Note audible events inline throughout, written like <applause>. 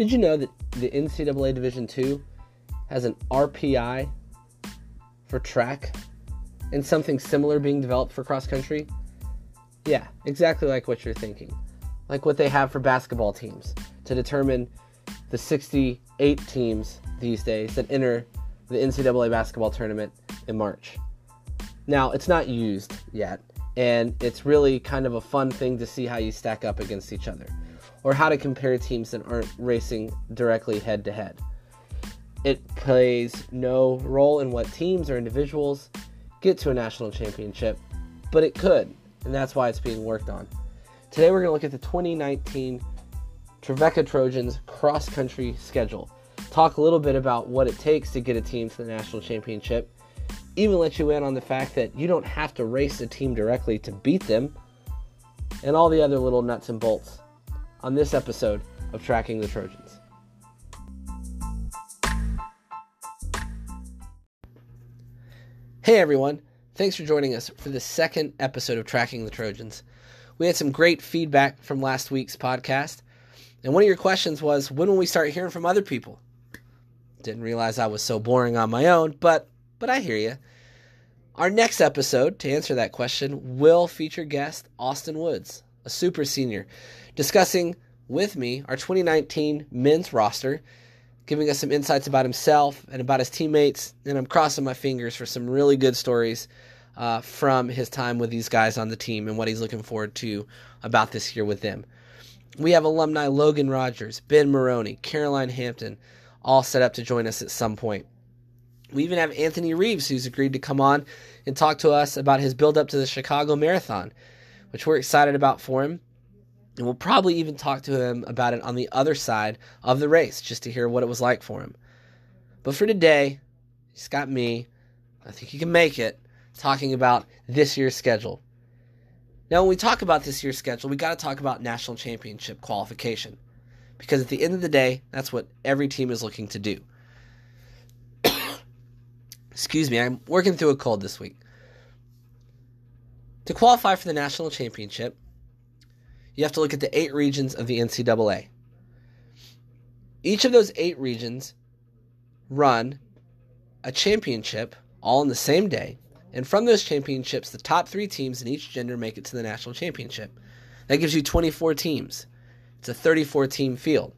Did you know that the NCAA Division II has an RPI for track and something similar being developed for cross country? Yeah, exactly like what you're thinking. Like what they have for basketball teams to determine the 68 teams these days that enter the NCAA basketball tournament in March. Now, it's not used yet, and it's really kind of a fun thing to see how you stack up against each other or how to compare teams that aren't racing directly head to head. It plays no role in what teams or individuals get to a national championship, but it could, and that's why it's being worked on. Today we're going to look at the 2019 Trevecca Trojans cross country schedule. Talk a little bit about what it takes to get a team to the national championship. Even let you in on the fact that you don't have to race a team directly to beat them, and all the other little nuts and bolts on this episode of Tracking the Trojans. Hey everyone, thanks for joining us for the second episode of Tracking the Trojans. We had some great feedback from last week's podcast, and one of your questions was when will we start hearing from other people? Didn't realize I was so boring on my own, but but I hear you. Our next episode, to answer that question, will feature guest Austin Woods, a super senior, discussing with me our 2019 men's roster giving us some insights about himself and about his teammates. And I'm crossing my fingers for some really good stories uh, from his time with these guys on the team and what he's looking forward to about this year with them. We have alumni Logan Rogers, Ben Maroney, Caroline Hampton, all set up to join us at some point. We even have Anthony Reeves, who's agreed to come on and talk to us about his build up to the Chicago Marathon, which we're excited about for him. And we'll probably even talk to him about it on the other side of the race just to hear what it was like for him. But for today, he's got me. I think he can make it talking about this year's schedule. Now, when we talk about this year's schedule, we got to talk about national championship qualification because at the end of the day, that's what every team is looking to do. <coughs> Excuse me, I'm working through a cold this week. To qualify for the national championship, you have to look at the eight regions of the NCAA. Each of those eight regions run a championship all on the same day, and from those championships, the top three teams in each gender make it to the national championship. That gives you 24 teams. It's a 34 team field.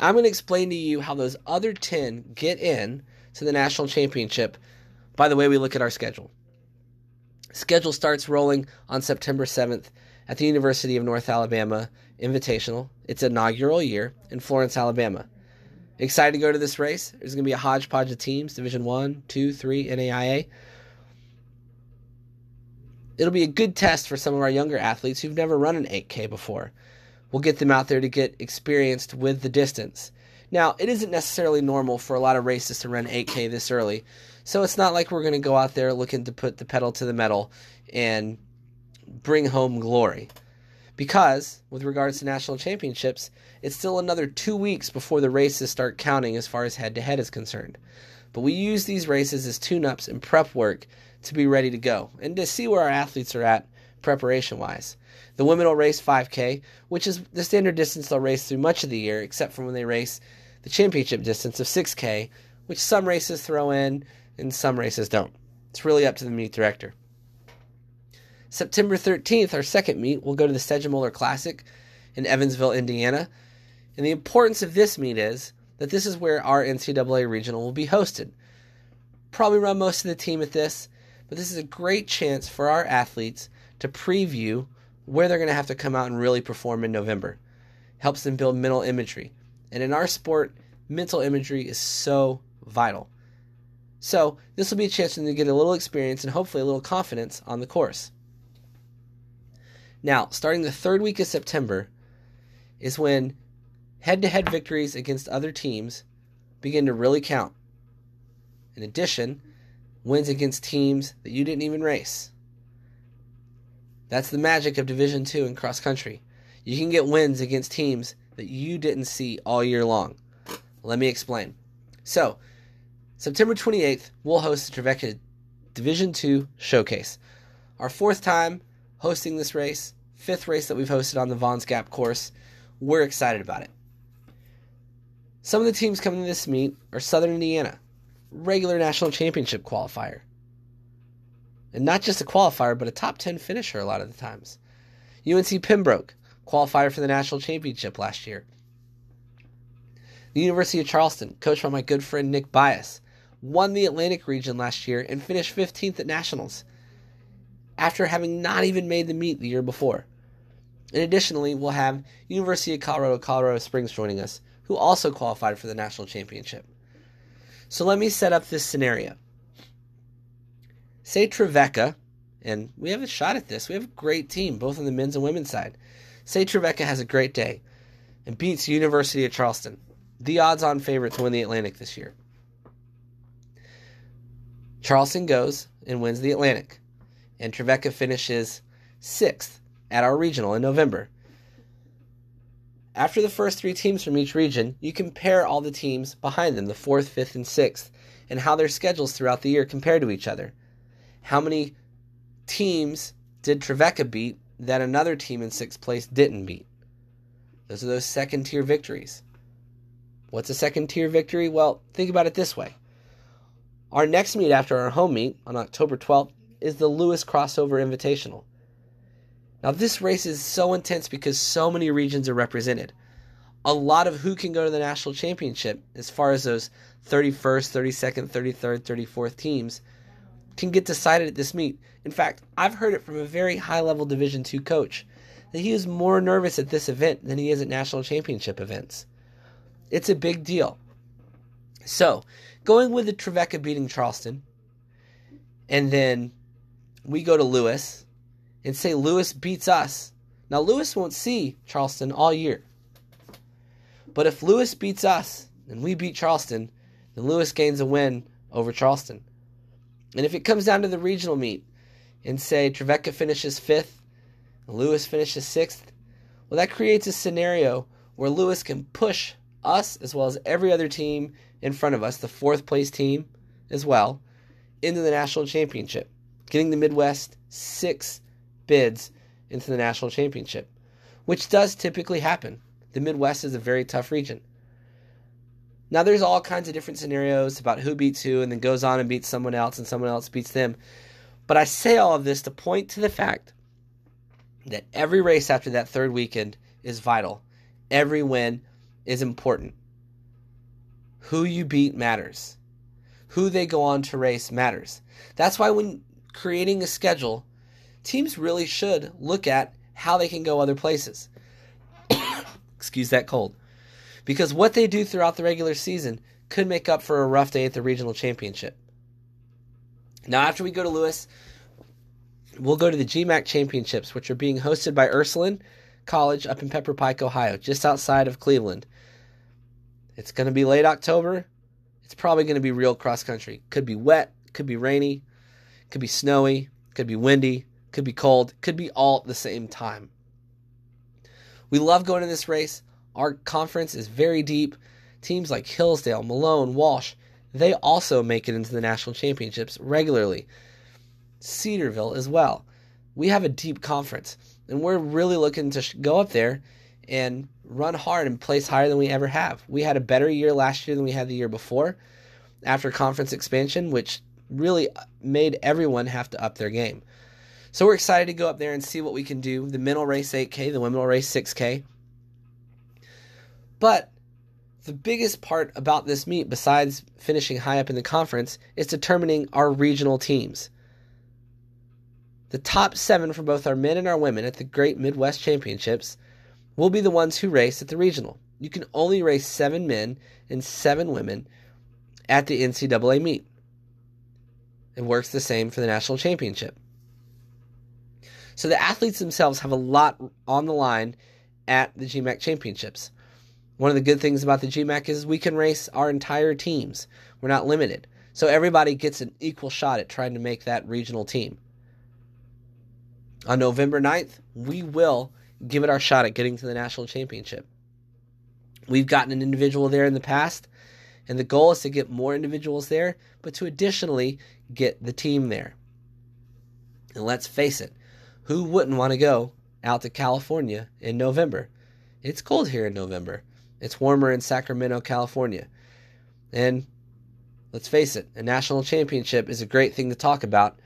I'm going to explain to you how those other 10 get in to the national championship by the way we look at our schedule. Schedule starts rolling on September 7th at the University of North Alabama Invitational. Its inaugural year in Florence, Alabama. Excited to go to this race. There's going to be a hodgepodge of teams, Division 1, 2, 3, NAIA. It'll be a good test for some of our younger athletes who've never run an 8K before. We'll get them out there to get experienced with the distance. Now, it isn't necessarily normal for a lot of races to run 8K this early, so it's not like we're going to go out there looking to put the pedal to the metal and bring home glory. Because, with regards to national championships, it's still another two weeks before the races start counting as far as head to head is concerned. But we use these races as tune ups and prep work to be ready to go and to see where our athletes are at preparation wise. The women will race 5K, which is the standard distance they'll race through much of the year, except for when they race the championship distance of 6K, which some races throw in and some races don't. It's really up to the meet director. September 13th, our second meet, we'll go to the Sedgemoeller Classic in Evansville, Indiana. And the importance of this meet is that this is where our NCAA regional will be hosted. Probably run most of the team at this, but this is a great chance for our athletes to preview where they're going to have to come out and really perform in November. Helps them build mental imagery. And in our sport, mental imagery is so vital. So, this will be a chance for them to get a little experience and hopefully a little confidence on the course. Now, starting the third week of September is when head to head victories against other teams begin to really count. In addition, wins against teams that you didn't even race. That's the magic of Division 2 in cross country. You can get wins against teams that you didn't see all year long. Let me explain. So, September 28th, we'll host the Trevecca Division 2 Showcase. Our fourth time hosting this race, fifth race that we've hosted on the Vaughn's Gap course. We're excited about it. Some of the teams coming to this meet are Southern Indiana, regular national championship qualifier. And not just a qualifier, but a top 10 finisher a lot of the times. UNC Pembroke, qualifier for the national championship last year. The University of Charleston, coached by my good friend Nick Bias, won the Atlantic region last year and finished 15th at nationals after having not even made the meet the year before. And additionally, we'll have University of Colorado, Colorado Springs joining us, who also qualified for the national championship. So let me set up this scenario. Say Trevecca, and we have a shot at this. We have a great team, both on the men's and women's side. Say Trevecca has a great day and beats University of Charleston, the odds on favorite to win the Atlantic this year. Charleston goes and wins the Atlantic, and Trevecca finishes sixth at our regional in November. After the first three teams from each region, you compare all the teams behind them, the fourth, fifth, and sixth, and how their schedules throughout the year compare to each other. How many teams did Trevecca beat that another team in sixth place didn't beat? Those are those second tier victories. What's a second tier victory? Well, think about it this way. Our next meet after our home meet on October 12th is the Lewis Crossover Invitational. Now, this race is so intense because so many regions are represented. A lot of who can go to the national championship, as far as those 31st, 32nd, 33rd, 34th teams, can get decided at this meet. In fact, I've heard it from a very high level Division II coach that he is more nervous at this event than he is at national championship events. It's a big deal. So, going with the Trevecca beating Charleston, and then we go to Lewis and say Lewis beats us. Now, Lewis won't see Charleston all year. But if Lewis beats us and we beat Charleston, then Lewis gains a win over Charleston. And if it comes down to the regional meet and say Trevecca finishes fifth Lewis finishes sixth, well, that creates a scenario where Lewis can push us as well as every other team in front of us, the fourth place team as well, into the national championship, getting the Midwest six bids into the national championship, which does typically happen. The Midwest is a very tough region. Now, there's all kinds of different scenarios about who beats who and then goes on and beats someone else and someone else beats them. But I say all of this to point to the fact that every race after that third weekend is vital. Every win is important. Who you beat matters. Who they go on to race matters. That's why when creating a schedule, teams really should look at how they can go other places. <coughs> Excuse that cold. Because what they do throughout the regular season could make up for a rough day at the regional championship. Now, after we go to Lewis, we'll go to the GMAC championships, which are being hosted by Ursuline College up in Pepper Pike, Ohio, just outside of Cleveland. It's going to be late October. It's probably going to be real cross country. Could be wet, could be rainy, could be snowy, could be windy, could be cold, could be all at the same time. We love going to this race. Our conference is very deep. Teams like Hillsdale, Malone, Walsh, they also make it into the national championships regularly. Cedarville as well. We have a deep conference, and we're really looking to go up there and run hard and place higher than we ever have. We had a better year last year than we had the year before after conference expansion, which really uh, made everyone have to up their game. So we're excited to go up there and see what we can do. The men will race 8K, the women will race 6K. But the biggest part about this meet, besides finishing high up in the conference, is determining our regional teams. The top seven for both our men and our women at the Great Midwest Championships will be the ones who race at the regional. You can only race seven men and seven women at the NCAA meet. It works the same for the national championship. So the athletes themselves have a lot on the line at the GMAC championships. One of the good things about the GMAC is we can race our entire teams. We're not limited. So everybody gets an equal shot at trying to make that regional team. On November 9th, we will give it our shot at getting to the national championship. We've gotten an individual there in the past, and the goal is to get more individuals there, but to additionally get the team there. And let's face it, who wouldn't want to go out to California in November? It's cold here in November. It's warmer in Sacramento, California. And let's face it, a national championship is a great thing to talk about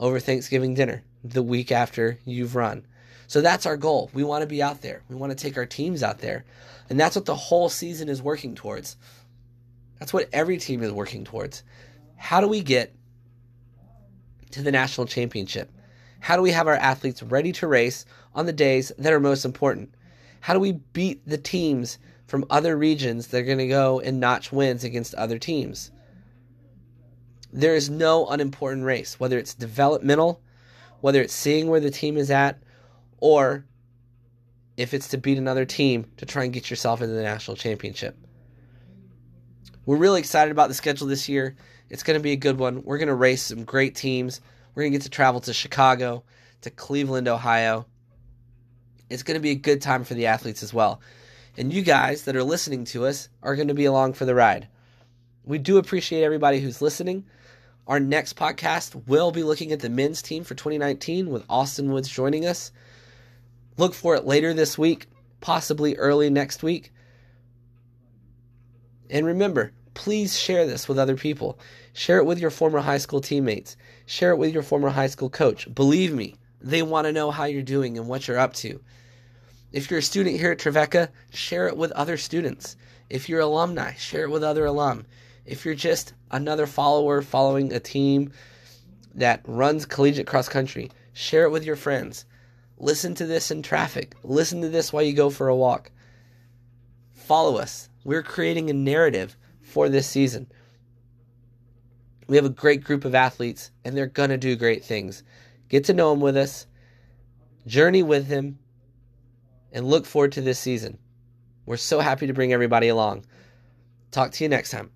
over Thanksgiving dinner the week after you've run. So that's our goal. We want to be out there. We want to take our teams out there. And that's what the whole season is working towards. That's what every team is working towards. How do we get to the national championship? How do we have our athletes ready to race on the days that are most important? How do we beat the teams from other regions that are going to go and notch wins against other teams? There is no unimportant race, whether it's developmental, whether it's seeing where the team is at, or if it's to beat another team to try and get yourself into the national championship. We're really excited about the schedule this year. It's going to be a good one. We're going to race some great teams. We're going to get to travel to Chicago, to Cleveland, Ohio. It's going to be a good time for the athletes as well. And you guys that are listening to us are going to be along for the ride. We do appreciate everybody who's listening. Our next podcast will be looking at the men's team for 2019 with Austin Woods joining us. Look for it later this week, possibly early next week. And remember, please share this with other people. Share it with your former high school teammates. Share it with your former high school coach. Believe me, they want to know how you're doing and what you're up to. If you're a student here at Trevecca, share it with other students. If you're alumni, share it with other alum. If you're just another follower following a team that runs collegiate cross country, share it with your friends. Listen to this in traffic. Listen to this while you go for a walk. Follow us. We're creating a narrative for this season. We have a great group of athletes, and they're going to do great things. Get to know them with us, journey with them, and look forward to this season. We're so happy to bring everybody along. Talk to you next time.